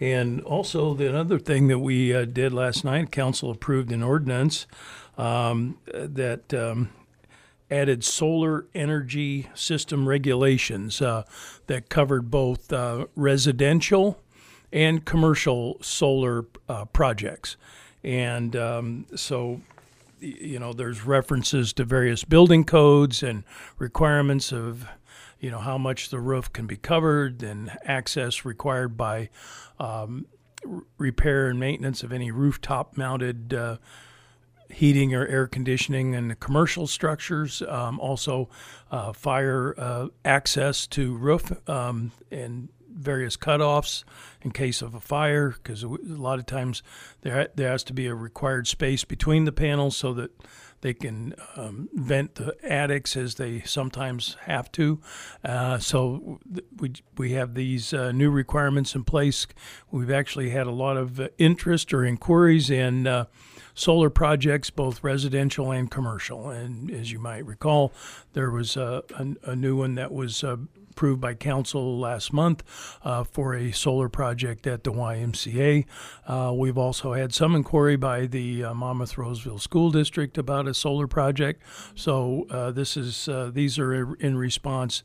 And also, the other thing that we uh, did last night, council approved an ordinance um, that um, added solar energy system regulations uh, that covered both uh, residential and commercial solar uh, projects. And um, so, you know, there's references to various building codes and requirements of, you know, how much the roof can be covered and access required by um, repair and maintenance of any rooftop mounted uh, heating or air conditioning in the commercial structures. Um, also, uh, fire uh, access to roof um, and various cutoffs in case of a fire, because a lot of times there there has to be a required space between the panels so that they can um, vent the attics as they sometimes have to. Uh, so th- we we have these uh, new requirements in place. We've actually had a lot of uh, interest or inquiries in. Uh, solar projects, both residential and commercial. And as you might recall, there was a, a, a new one that was uh, approved by council last month uh, for a solar project at the YMCA. Uh, we've also had some inquiry by the uh, Monmouth Roseville School District about a solar project. So uh, this is uh, these are in response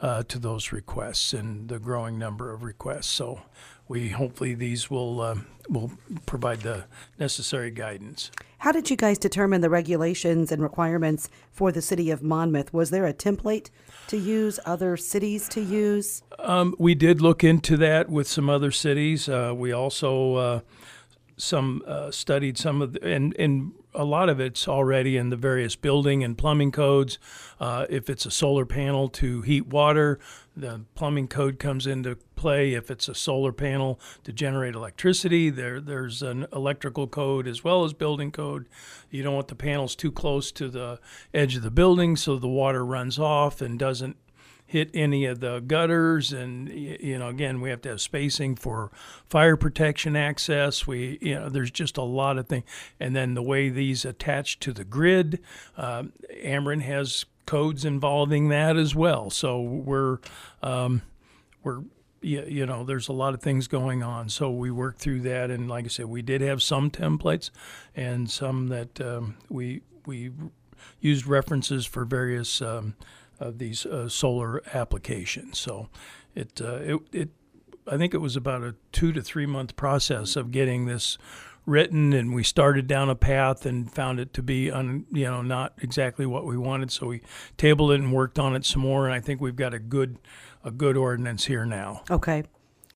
uh, to those requests and the growing number of requests. So we hopefully these will will provide the necessary guidance. How did you guys determine the regulations and requirements for the city of Monmouth? Was there a template to use, other cities to use? Um, we did look into that with some other cities. Uh, we also uh, some uh, studied some of the, and and a lot of it's already in the various building and plumbing codes. Uh, if it's a solar panel to heat water, the plumbing code comes into play. If it's a solar panel to generate electricity, there there's an electrical code as well as building code. You don't want the panels too close to the edge of the building so the water runs off and doesn't hit any of the gutters. And you know again we have to have spacing for fire protection access. We you know there's just a lot of things and then the way these attach to the grid um, Ameren has codes involving that as well. So we're um, we're you, you know there's a lot of things going on. So we worked through that. And like i said we did have some templates and some that um, we we used references for various um, of these uh, solar applications. So it, uh, it it I think it was about a two to three month process of getting this written, and we started down a path and found it to be un, you know not exactly what we wanted. So we tabled it and worked on it some more, and I think we've got a good a good ordinance here now. Okay.